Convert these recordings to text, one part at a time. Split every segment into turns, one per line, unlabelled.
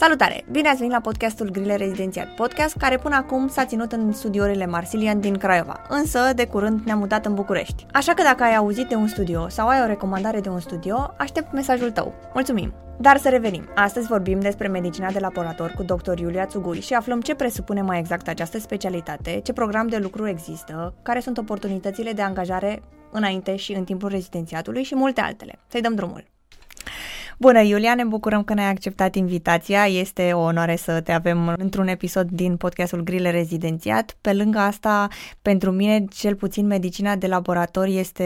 Salutare! Bine ați venit la podcastul Grile Rezidențiat, podcast care până acum s-a ținut în studiourile Marsilian din Craiova, însă de curând ne-am mutat în București. Așa că dacă ai auzit de un studio sau ai o recomandare de un studio, aștept mesajul tău. Mulțumim! Dar să revenim. Astăzi vorbim despre medicina de laborator cu dr. Iulia Țugui și aflăm ce presupune mai exact această specialitate, ce program de lucru există, care sunt oportunitățile de angajare înainte și în timpul rezidențiatului și multe altele. Să-i dăm drumul! Bună, Iulia, ne bucurăm că ne-ai acceptat invitația. Este o onoare să te avem într-un episod din podcastul Grile Rezidențiat. Pe lângă asta, pentru mine, cel puțin medicina de laborator este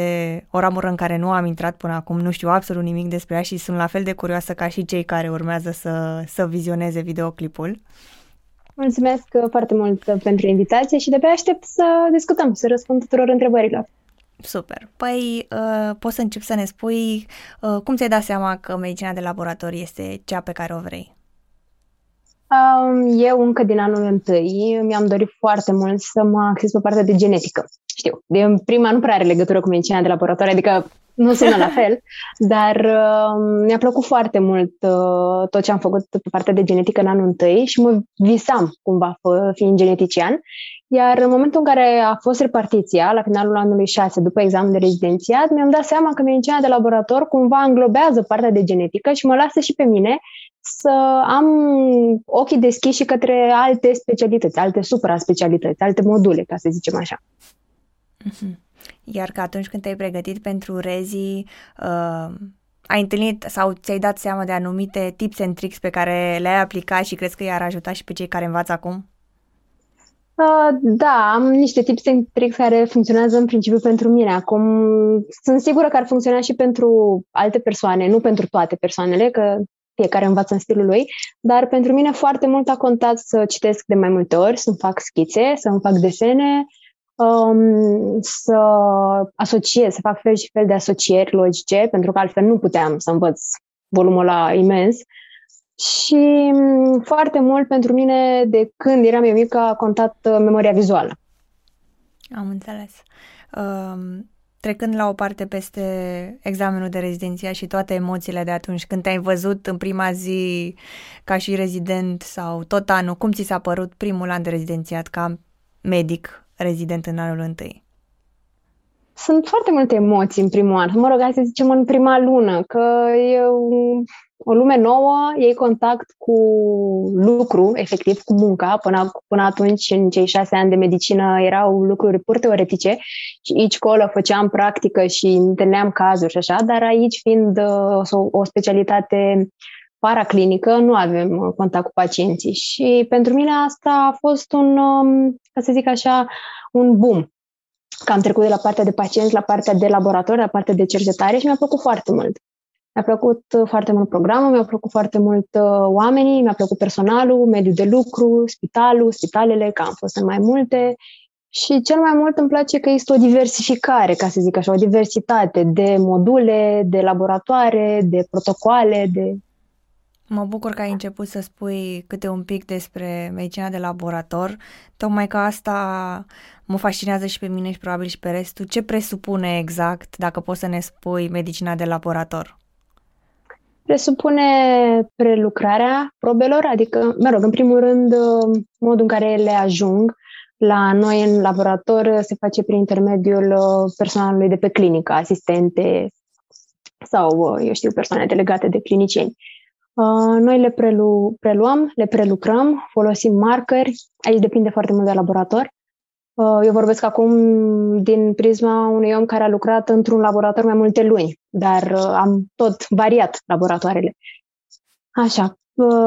o ramură în care nu am intrat până acum, nu știu absolut nimic despre ea și sunt la fel de curioasă ca și cei care urmează să, să vizioneze videoclipul.
Mulțumesc foarte mult pentru invitație și de pe aștept să discutăm, să răspund tuturor întrebărilor.
Super. Păi, uh, poți să încep să ne spui uh, cum ți-ai dat seama că medicina de laborator este cea pe care o vrei?
Um, eu încă din anul întâi mi-am dorit foarte mult să mă acces pe partea de genetică. Știu, de prima nu prea are legătură cu medicina de laborator, adică nu sună la fel, dar uh, mi-a plăcut foarte mult uh, tot ce am făcut pe partea de genetică în anul întâi și mă visam cumva fiind genetician iar în momentul în care a fost repartiția, la finalul anului 6, după examen de rezidențiat, mi-am dat seama că medicina de laborator cumva înglobează partea de genetică și mă lasă și pe mine să am ochii deschiși și către alte specialități, alte supra-specialități, alte module, ca să zicem așa.
Mhm. Iar că atunci când te-ai pregătit pentru rezi, uh, ai întâlnit sau ți-ai dat seama de anumite tips and tricks pe care le-ai aplicat și crezi că i-ar ajuta și pe cei care învață acum?
Uh, da, am niște tips and tricks care funcționează în principiu pentru mine. Acum sunt sigură că ar funcționa și pentru alte persoane, nu pentru toate persoanele, că fiecare învață în stilul lui, dar pentru mine foarte mult a contat să citesc de mai multe ori, să-mi fac schițe, să-mi fac desene, um, să asociez, să fac fel și fel de asocieri logice, pentru că altfel nu puteam să învăț volumul ăla imens. Și mm, foarte mult pentru mine, de când eram eu mică, a contat uh, memoria vizuală.
Am înțeles. Uh, trecând la o parte peste examenul de rezidenția și toate emoțiile de atunci, când te-ai văzut în prima zi ca și rezident sau tot anul, cum ți s-a părut primul an de rezidențiat ca medic rezident în anul întâi?
Sunt foarte multe emoții în primul an. Mă rog, hai să zicem în prima lună, că e o lume nouă, iei contact cu lucru, efectiv, cu munca. Până, până atunci, în cei șase ani de medicină, erau lucruri pur teoretice și aici colo făceam practică și întâlneam cazuri și așa, dar aici, fiind uh, o, o specialitate paraclinică, nu avem uh, contact cu pacienții. Și pentru mine asta a fost un, um, ca să zic așa, un boom că am trecut de la partea de pacienți la partea de laborator, la partea de cercetare și mi-a plăcut foarte mult. Mi-a plăcut uh, foarte mult programul, mi-au plăcut foarte mult uh, oamenii, mi-a plăcut personalul, mediul de lucru, spitalul, spitalele, că am fost în mai multe. Și cel mai mult îmi place că este o diversificare, ca să zic așa, o diversitate de module, de laboratoare, de protocoale, de
Mă bucur că ai început să spui câte un pic despre medicina de laborator, tocmai că asta mă fascinează și pe mine și probabil și pe restul. Ce presupune exact, dacă poți să ne spui, medicina de laborator?
Presupune prelucrarea probelor, adică, mă rog, în primul rând, modul în care ele ajung la noi în laborator se face prin intermediul personalului de pe clinică, asistente sau, eu știu, persoane delegate de clinicieni. Uh, noi le prelu- preluăm, le prelucrăm, folosim marcări, aici depinde foarte mult de laborator. Uh, eu vorbesc acum din prisma unui om care a lucrat într-un laborator mai multe luni, dar uh, am tot variat laboratoarele. Așa,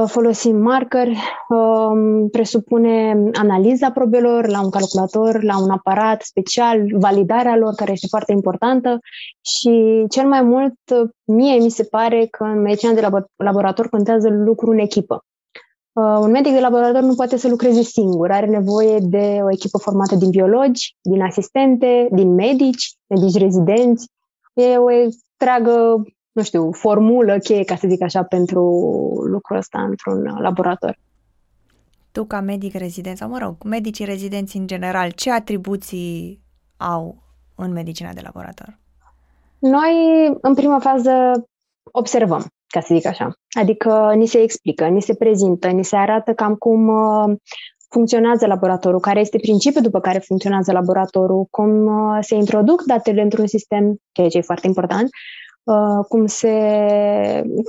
folosim marker, um, presupune analiza probelor la un calculator, la un aparat special, validarea lor, care este foarte importantă și cel mai mult mie mi se pare că în medicina de laborator contează lucru în echipă. Uh, un medic de laborator nu poate să lucreze singur, are nevoie de o echipă formată din biologi, din asistente, din medici, medici rezidenți. E o întreagă nu știu, formulă cheie, ca să zic așa, pentru lucrul ăsta într-un laborator.
Tu, ca medic rezident, sau mă rog, medicii rezidenți în general, ce atribuții au în medicina de laborator?
Noi, în prima fază, observăm. Ca să zic așa. Adică ni se explică, ni se prezintă, ni se arată cam cum uh, funcționează laboratorul, care este principiul după care funcționează laboratorul, cum uh, se introduc datele într-un sistem, ceea ce e foarte important, uh, cum, se,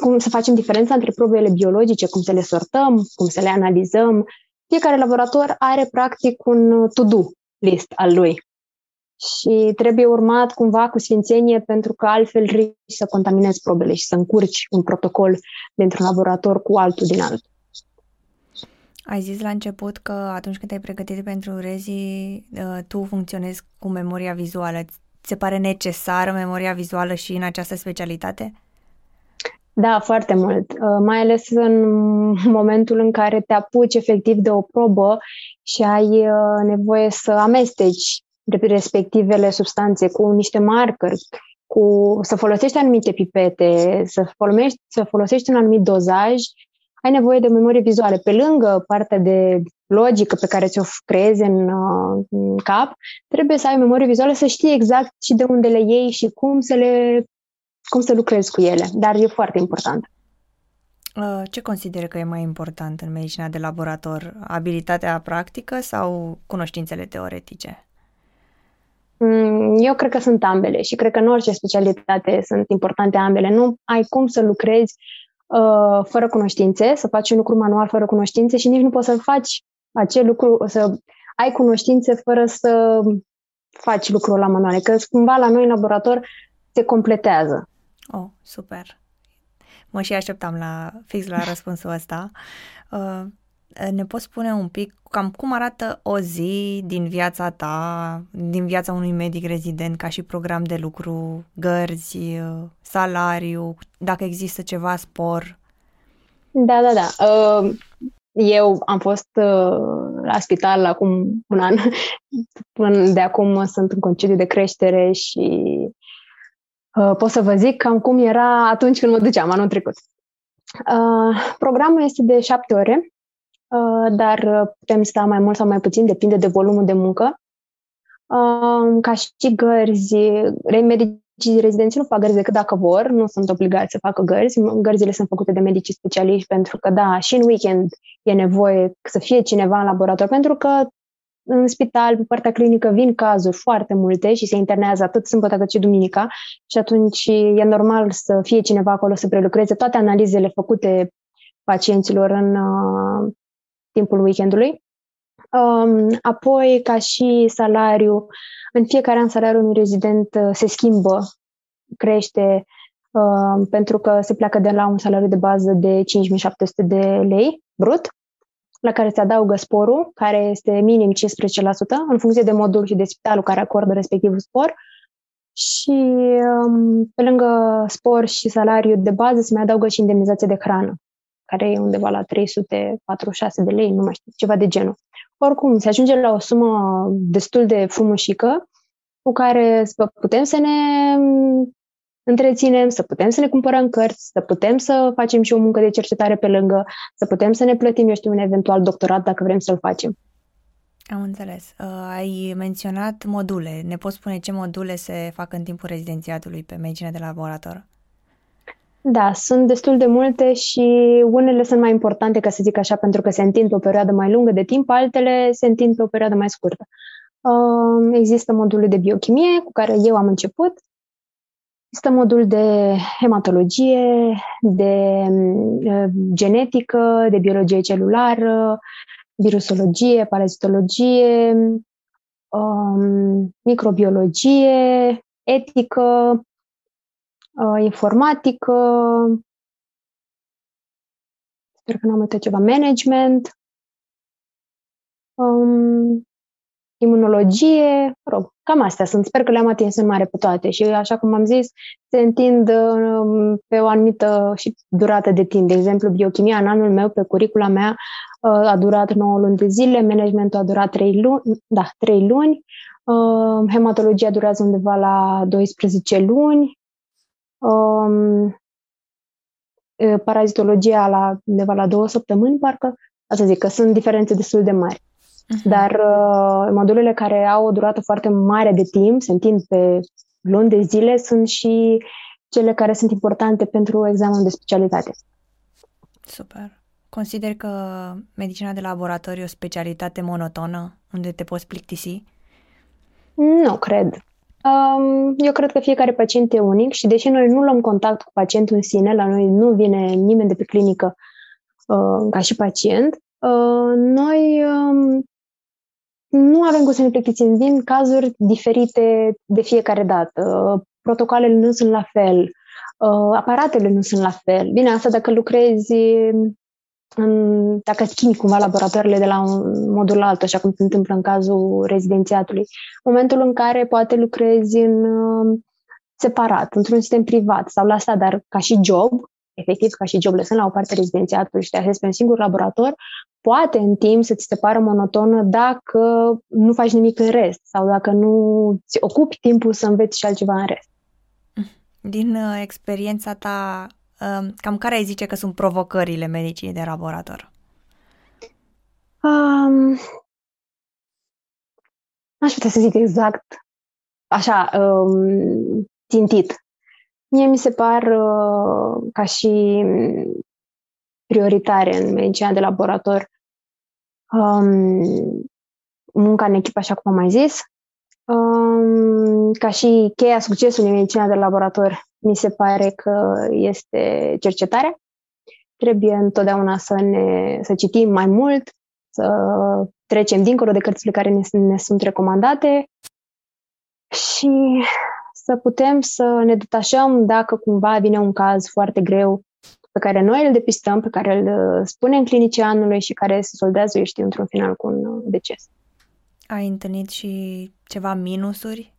cum să facem diferența între probele biologice, cum să le sortăm, cum să le analizăm. Fiecare laborator are practic un to-do list al lui și trebuie urmat cumva cu sfințenie pentru că altfel risci să contaminezi probele și să încurci un protocol dintr-un laborator cu altul din altul.
Ai zis la început că atunci când te-ai pregătit pentru rezi, uh, tu funcționezi cu memoria vizuală. Ți se pare necesară memoria vizuală și în această specialitate?
Da, foarte mult. Uh, mai ales în momentul în care te apuci efectiv de o probă și ai uh, nevoie să amesteci respectivele substanțe cu niște marcări, cu, să folosești anumite pipete, să folosești, să folosești un anumit dozaj, ai nevoie de memorie vizuală. Pe lângă partea de logică pe care ți-o creezi în, uh, în cap, trebuie să ai memorie vizuală, să știi exact și de unde le iei și cum să le cum să lucrezi cu ele. Dar e foarte important.
Uh, ce consideră că e mai important în medicina de laborator? Abilitatea practică sau cunoștințele teoretice?
Mm, eu cred că sunt ambele și cred că în orice specialitate sunt importante ambele. Nu ai cum să lucrezi uh, fără cunoștințe, să faci un lucru manual fără cunoștințe și nici nu poți să faci acel lucru, să ai cunoștințe fără să faci lucrul la manual. Că cumva la noi în laborator se completează.
Oh, super. Mă și așteptam la fix la răspunsul ăsta. Uh, ne poți spune un pic cam cum arată o zi din viața ta, din viața unui medic rezident, ca și program de lucru, gărzi, salariu, dacă există ceva spor?
Da, da, da. Uh, eu am fost uh, la spital acum un an. Până de acum sunt în concediu de creștere și uh, pot să vă zic cam cum era atunci când mă duceam anul trecut. Programul este de șapte ore Uh, dar uh, putem sta mai mult sau mai puțin, depinde de volumul de muncă. Uh, ca și gărzi, medicii rezidenții nu fac gărzi decât dacă vor, nu sunt obligați să facă gărzi. Gărzile sunt făcute de medicii specialiști pentru că, da, și în weekend e nevoie să fie cineva în laborator, pentru că în spital, pe partea clinică, vin cazuri foarte multe și se internează atât sâmbătă cât și duminica și atunci e normal să fie cineva acolo să prelucreze toate analizele făcute pacienților în, timpul weekendului. Um, apoi, ca și salariu, în fiecare an salariul unui rezident uh, se schimbă, crește, uh, pentru că se pleacă de la un salariu de bază de 5700 de lei brut, la care se adaugă sporul, care este minim 15%, în funcție de modul și de spitalul care acordă respectivul spor. Și um, pe lângă spor și salariu de bază se mai adaugă și indemnizația de hrană, care e undeva la 346 de lei, nu mai știu, ceva de genul. Oricum, se ajunge la o sumă destul de frumușică cu care să putem să ne întreținem, să putem să ne cumpărăm cărți, să putem să facem și o muncă de cercetare pe lângă, să putem să ne plătim, eu știu, un eventual doctorat dacă vrem să-l facem.
Am înțeles. Uh, ai menționat module. Ne poți spune ce module se fac în timpul rezidențiatului pe medicină de laborator?
Da, sunt destul de multe și unele sunt mai importante, ca să zic așa, pentru că se întind pe o perioadă mai lungă de timp, altele se întind pe o perioadă mai scurtă. Um, există modulul de biochimie cu care eu am început. Există modul de hematologie, de uh, genetică, de biologie celulară, virusologie, parazitologie, um, microbiologie, etică, uh, informatică, sper că n-am uitat ceva, management, um, imunologie, mă rog, cam astea sunt. Sper că le-am atins în mare pe toate. Și, așa cum am zis, se întind um, pe o anumită și durată de timp. De exemplu, biochimia în anul meu, pe curicula mea, uh, a durat 9 luni de zile, managementul a durat 3 luni, da, 3 luni, uh, hematologia durează undeva la 12 luni, um, parazitologia la undeva la două săptămâni, parcă, să zic că sunt diferențe destul de mari. Uh-huh. Dar uh, modulele care au o durată foarte mare de timp, se întind pe luni de zile, sunt și cele care sunt importante pentru examenul de specialitate.
Super. Consider că medicina de laborator e o specialitate monotonă, unde te poți plictisi?
Nu cred. Um, eu cred că fiecare pacient e unic și deși noi nu luăm contact cu pacientul în sine, la noi nu vine nimeni de pe clinică uh, ca și pacient, uh, noi um, nu avem cum să ne plictisim din cazuri diferite de fiecare dată. Uh, protocoalele nu sunt la fel, uh, aparatele nu sunt la fel. Bine, asta dacă lucrezi în, dacă schimbi cumva laboratoarele de la un modul la altul, așa cum se întâmplă în cazul rezidențiatului. Momentul în care poate lucrezi în uh, separat, într-un sistem privat sau la stat, dar ca și job, efectiv ca și job, lăsând la o parte rezidențiatul și te așezi pe un singur laborator, poate în timp să ți se pară monotonă dacă nu faci nimic în rest sau dacă nu ți ocupi timpul să înveți și altceva în rest.
Din uh, experiența ta, uh, cam care ai zice că sunt provocările medicinii de laborator? Um,
aș putea să zic exact așa, um, țintit. Mie mi se par uh, ca și prioritare în medicina de laborator um, munca în echipă, așa cum am mai zis, um, ca și cheia succesului în medicina de laborator, mi se pare că este cercetarea. Trebuie întotdeauna să ne să citim mai mult, să trecem dincolo de cărțile care ne, ne sunt recomandate și să putem să ne detașăm dacă cumva vine un caz foarte greu pe care noi îl depistăm, pe care îl spunem clinicianului și care se soldează, eu știu, într-un final cu un deces.
Ai întâlnit și ceva minusuri?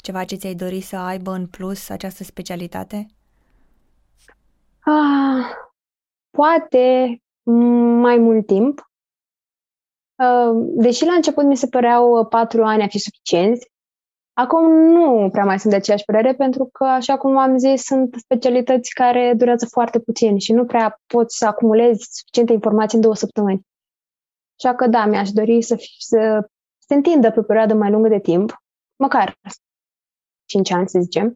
Ceva ce ți-ai dori să aibă în plus această specialitate?
Ah, poate mai mult timp. Ah, deși la început mi se păreau patru ani a fi suficienți, Acum nu prea mai sunt de aceeași părere, pentru că, așa cum am zis, sunt specialități care durează foarte puțin și nu prea poți să acumulezi suficiente informații în două săptămâni. Așa că, da, mi-aș dori să, să se întindă pe o perioadă mai lungă de timp, măcar 5 ani, să zicem.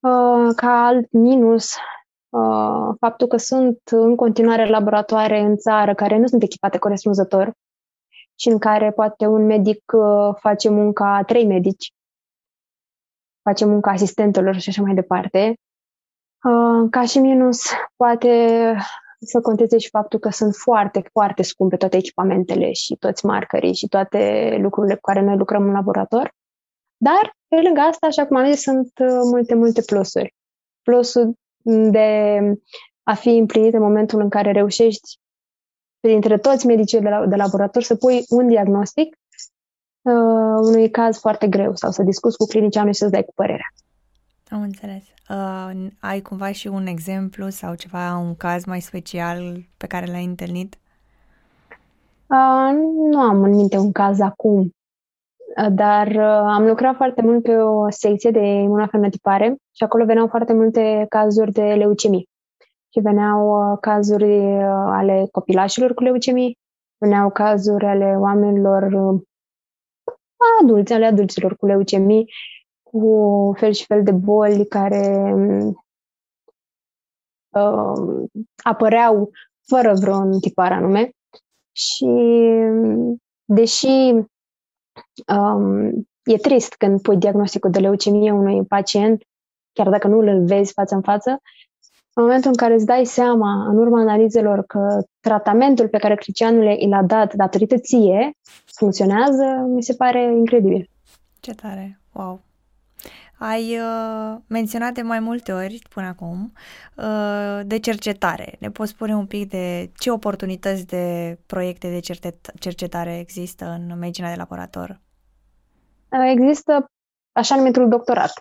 Uh, ca alt minus, uh, faptul că sunt în continuare laboratoare în țară care nu sunt echipate corespunzător și în care poate un medic uh, face munca a trei medici face munca asistentelor și așa mai departe. Uh, ca și minus, poate să conteze și faptul că sunt foarte, foarte scumpe toate echipamentele și toți markerii și toate lucrurile cu care noi lucrăm în laborator. Dar, pe lângă asta, așa cum am zis, sunt uh, multe, multe plusuri. Plusul de a fi împlinit în momentul în care reușești printre toți medicii de, la, de laborator să pui un diagnostic uh, unui caz foarte greu sau să discuți cu clinicianul și să-ți dai cu părerea.
Am înțeles. Uh, ai cumva și un exemplu sau ceva, un caz mai special pe care l-ai întâlnit?
Uh, nu am în minte un caz acum, uh, dar uh, am lucrat foarte mult pe o secție de imunofenotipare și acolo veneau foarte multe cazuri de leucemie. Și veneau uh, cazuri uh, ale copilașilor cu leucemie, veneau cazuri ale oamenilor uh, adulți, ale adulților cu leucemii, cu fel și fel de boli care uh, apăreau fără vreun tipar anume. Și deși um, e trist când pui diagnosticul de leucemie unui pacient, chiar dacă nu îl vezi față în față, în momentul în care îți dai seama, în urma analizelor, că tratamentul pe care Cristianul i l-a dat datorită ție funcționează, mi se pare incredibil.
Ce tare! Wow! Ai uh, menționat de mai multe ori până acum uh, de cercetare. Ne poți spune un pic de ce oportunități de proiecte de cercetare există în medicina de laborator?
Uh, există așa numitul doctorat,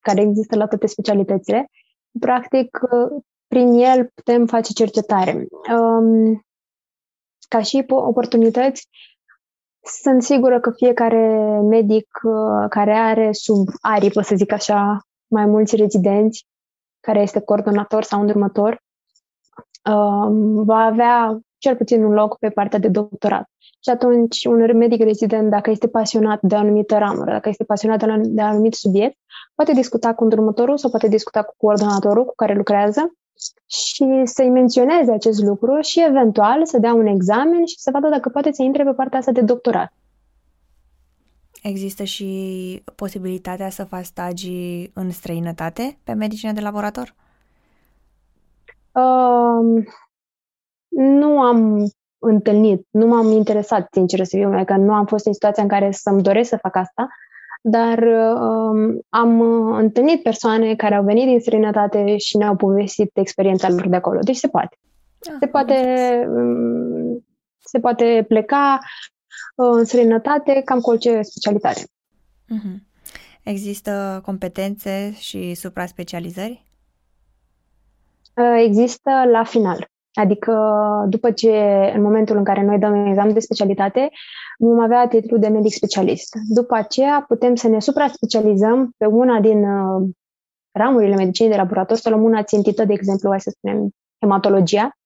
care există la toate specialitățile practic, prin el putem face cercetare. Um, ca și oportunități, sunt sigură că fiecare medic uh, care are sub aripă, să zic așa, mai mulți rezidenți, care este coordonator sau îndrumător, um, va avea cel puțin un loc pe partea de doctorat. Și atunci un medic rezident, dacă este pasionat de o anumită ramură, dacă este pasionat de un anumit subiect, poate discuta cu îndrumătorul sau poate discuta cu coordonatorul cu care lucrează și să-i menționeze acest lucru și eventual să dea un examen și să vadă dacă poate să intre pe partea asta de doctorat.
Există și posibilitatea să faci stagii în străinătate pe medicină de laborator?
Uh, nu am întâlnit, nu m-am interesat, sincer să fiu, că nu am fost în situația în care să-mi doresc să fac asta, dar uh, am întâlnit persoane care au venit din străinătate și ne-au povestit experiența lor de acolo. Deci se poate. Ah, se poate, um, se poate pleca uh, în străinătate cam cu orice specialitate.
Uh-huh. Există competențe și supra-specializări?
Uh, există la final. Adică după ce, în momentul în care noi dăm examen de specialitate, vom avea titlul de medic specialist. După aceea putem să ne supra-specializăm pe una din uh, ramurile medicinii de laborator, să luăm una țintită, de exemplu, hai să spunem, hematologia,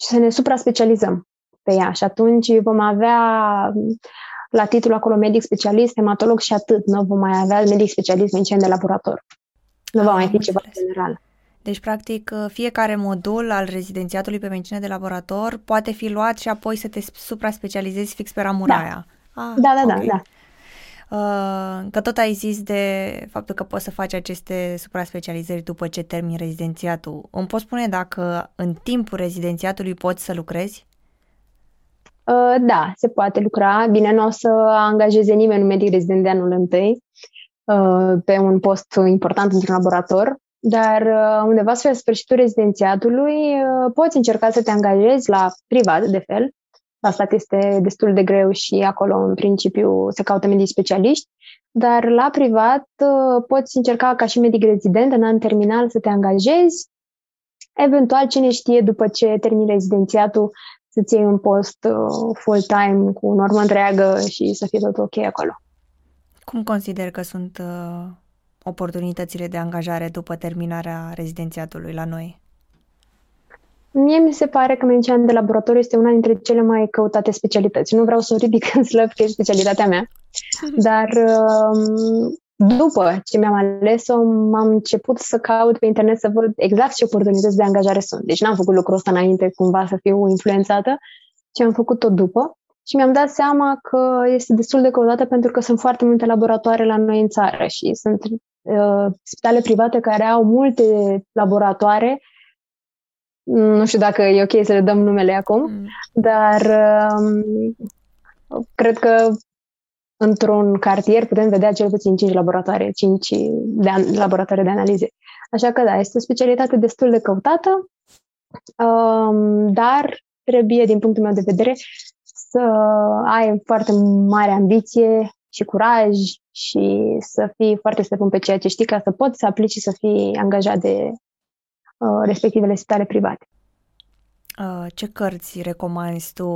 și să ne supra-specializăm pe ea. Și atunci vom avea la titlul acolo medic specialist, hematolog și atât. Nu vom mai avea medic specialist medicin de laborator. Nu va mai fi ceva general.
Deci, practic, fiecare modul al rezidențiatului pe medicină de laborator poate fi luat și apoi să te supra-specializezi fix pe ramura
da.
aia.
Ah, da, da, okay. da, da.
Uh, că tot ai zis de faptul că poți să faci aceste supra-specializări după ce termini rezidențiatul. Îmi poți spune dacă în timpul rezidențiatului poți să lucrezi?
Uh, da, se poate lucra. Bine, nu o să angajeze nimeni un medic rezident de anul întâi uh, pe un post important într-un laborator, dar uh, undeva spre sfârșitul rezidențiatului uh, poți încerca să te angajezi la privat, de fel. La stat este destul de greu și acolo, în principiu, se caută medici specialiști, dar la privat uh, poți încerca ca și medic rezident în an terminal să te angajezi. Eventual, cine știe, după ce termini rezidențiatul, să-ți iei un post full-time cu normă întreagă și să fie tot ok acolo.
Cum consider că sunt uh, oportunitățile de angajare după terminarea rezidențiatului la noi?
Mie mi se pare că medicina de laborator este una dintre cele mai căutate specialități. Nu vreau să o ridic în slăb că e specialitatea mea, dar um, după ce mi-am ales-o, m-am început să caut pe internet să văd exact ce oportunități de angajare sunt. Deci n-am făcut lucrul ăsta înainte cumva să fiu influențată, ci am făcut tot după și mi-am dat seama că este destul de căutată pentru că sunt foarte multe laboratoare la noi în țară și sunt uh, spitale private care au multe laboratoare. Nu știu dacă e ok să le dăm numele acum, mm. dar uh, cred că într-un cartier putem vedea cel puțin 5 laboratoare, 5 de an- laboratoare de analize. Așa că da, este o specialitate destul de căutată, um, dar trebuie, din punctul meu de vedere, să ai foarte mare ambiție și curaj și să fii foarte stăpân pe ceea ce știi ca să poți să aplici și să fii angajat de uh, respectivele spitale private.
Uh, ce cărți recomanzi tu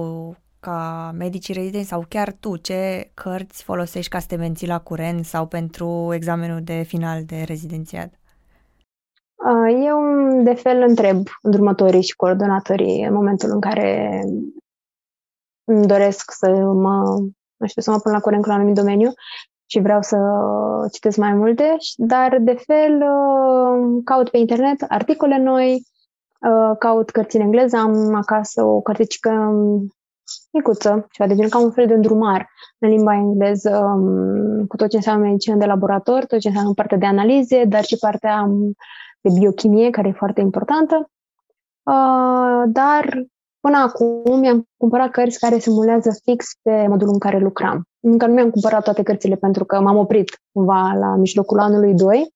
ca medici rezidenți sau chiar tu, ce cărți folosești ca să te menții la curent sau pentru examenul de final de rezidențiat?
Uh, eu, de fel, întreb îndrumătorii și coordonatorii în momentul în care îmi doresc să mă, nu știu, să mă pun la curent cu un anumit domeniu și vreau să citesc mai multe, dar de fel uh, caut pe internet articole noi, uh, caut cărți în engleză, am acasă o cărticică micuță, ceva de genul ca un fel de îndrumar în limba engleză um, cu tot ce înseamnă medicină de laborator, tot ce înseamnă partea de analize, dar și partea um, de biochimie, care e foarte importantă. Uh, dar Până acum mi-am cumpărat cărți care simulează fix pe modul în care lucram. Încă nu mi-am cumpărat toate cărțile pentru că m-am oprit cumva la mijlocul anului 2,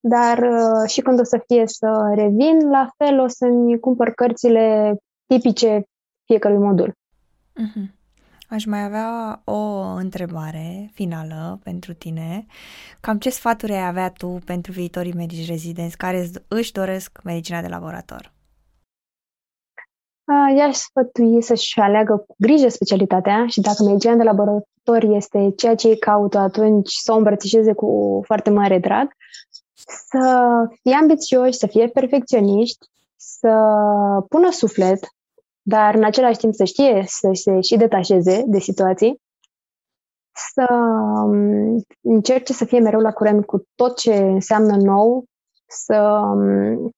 dar uh, și când o să fie să revin, la fel o să-mi cumpăr cărțile tipice fiecărui modul.
Uh-huh. Aș mai avea o întrebare finală pentru tine. Cam ce sfaturi ai avea tu pentru viitorii medici rezidenți care își doresc medicina de laborator?
I-aș sfătui să-și aleagă cu grijă specialitatea și dacă medicina de laborator este ceea ce îi caută, atunci să o îmbrățișeze cu foarte mare drag, să fie ambițioși, să fie perfecționiști, să pună suflet dar în același timp să știe să se și detașeze de situații, să um, încerce să fie mereu la curent cu tot ce înseamnă nou, să um,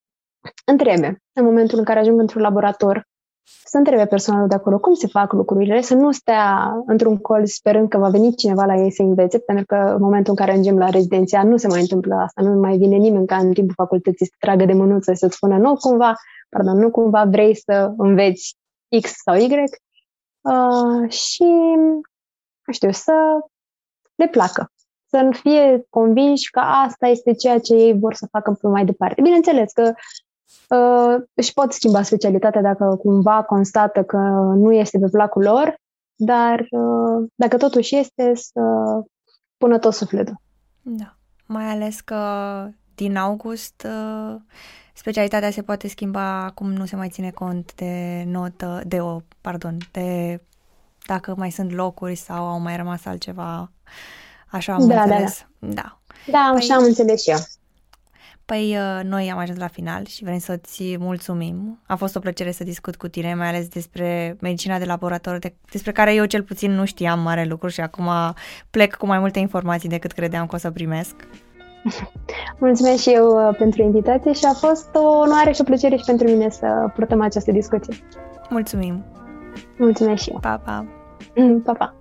întrebe în momentul în care ajung într-un laborator să întrebe personalul de acolo cum se fac lucrurile, să nu stea într-un col sperând că va veni cineva la ei să învețe, pentru că în momentul în care ajungem la rezidenția nu se mai întâmplă asta, nu mai vine nimeni ca în timpul facultății să tragă de mânuță să-ți spună nu cumva, pardon, nu cumva vrei să înveți X sau Y uh, și, nu știu, să le placă, să nu fie convinși că asta este ceea ce ei vor să facă mai departe. Bineînțeles că uh, își pot schimba specialitatea dacă cumva constată că nu este pe placul lor, dar uh, dacă totuși este, să pună tot sufletul.
Da, mai ales că din august uh, specialitatea se poate schimba acum nu se mai ține cont de notă, de o, pardon, de dacă mai sunt locuri sau au mai rămas altceva. Așa am
da, da
înțeles.
Da, da. Da, da păi, așa am înțeles și eu.
Păi uh, noi am ajuns la final și vrem să-ți mulțumim. A fost o plăcere să discut cu tine, mai ales despre medicina de laborator, de, despre care eu cel puțin nu știam mare lucru și acum plec cu mai multe informații decât credeam că o să primesc.
Mulțumesc și eu uh, pentru invitație și a fost o onoare și o plăcere și pentru mine să purtăm această discuție.
Mulțumim!
Mulțumesc și eu!
Pa, pa!
Pa, pa!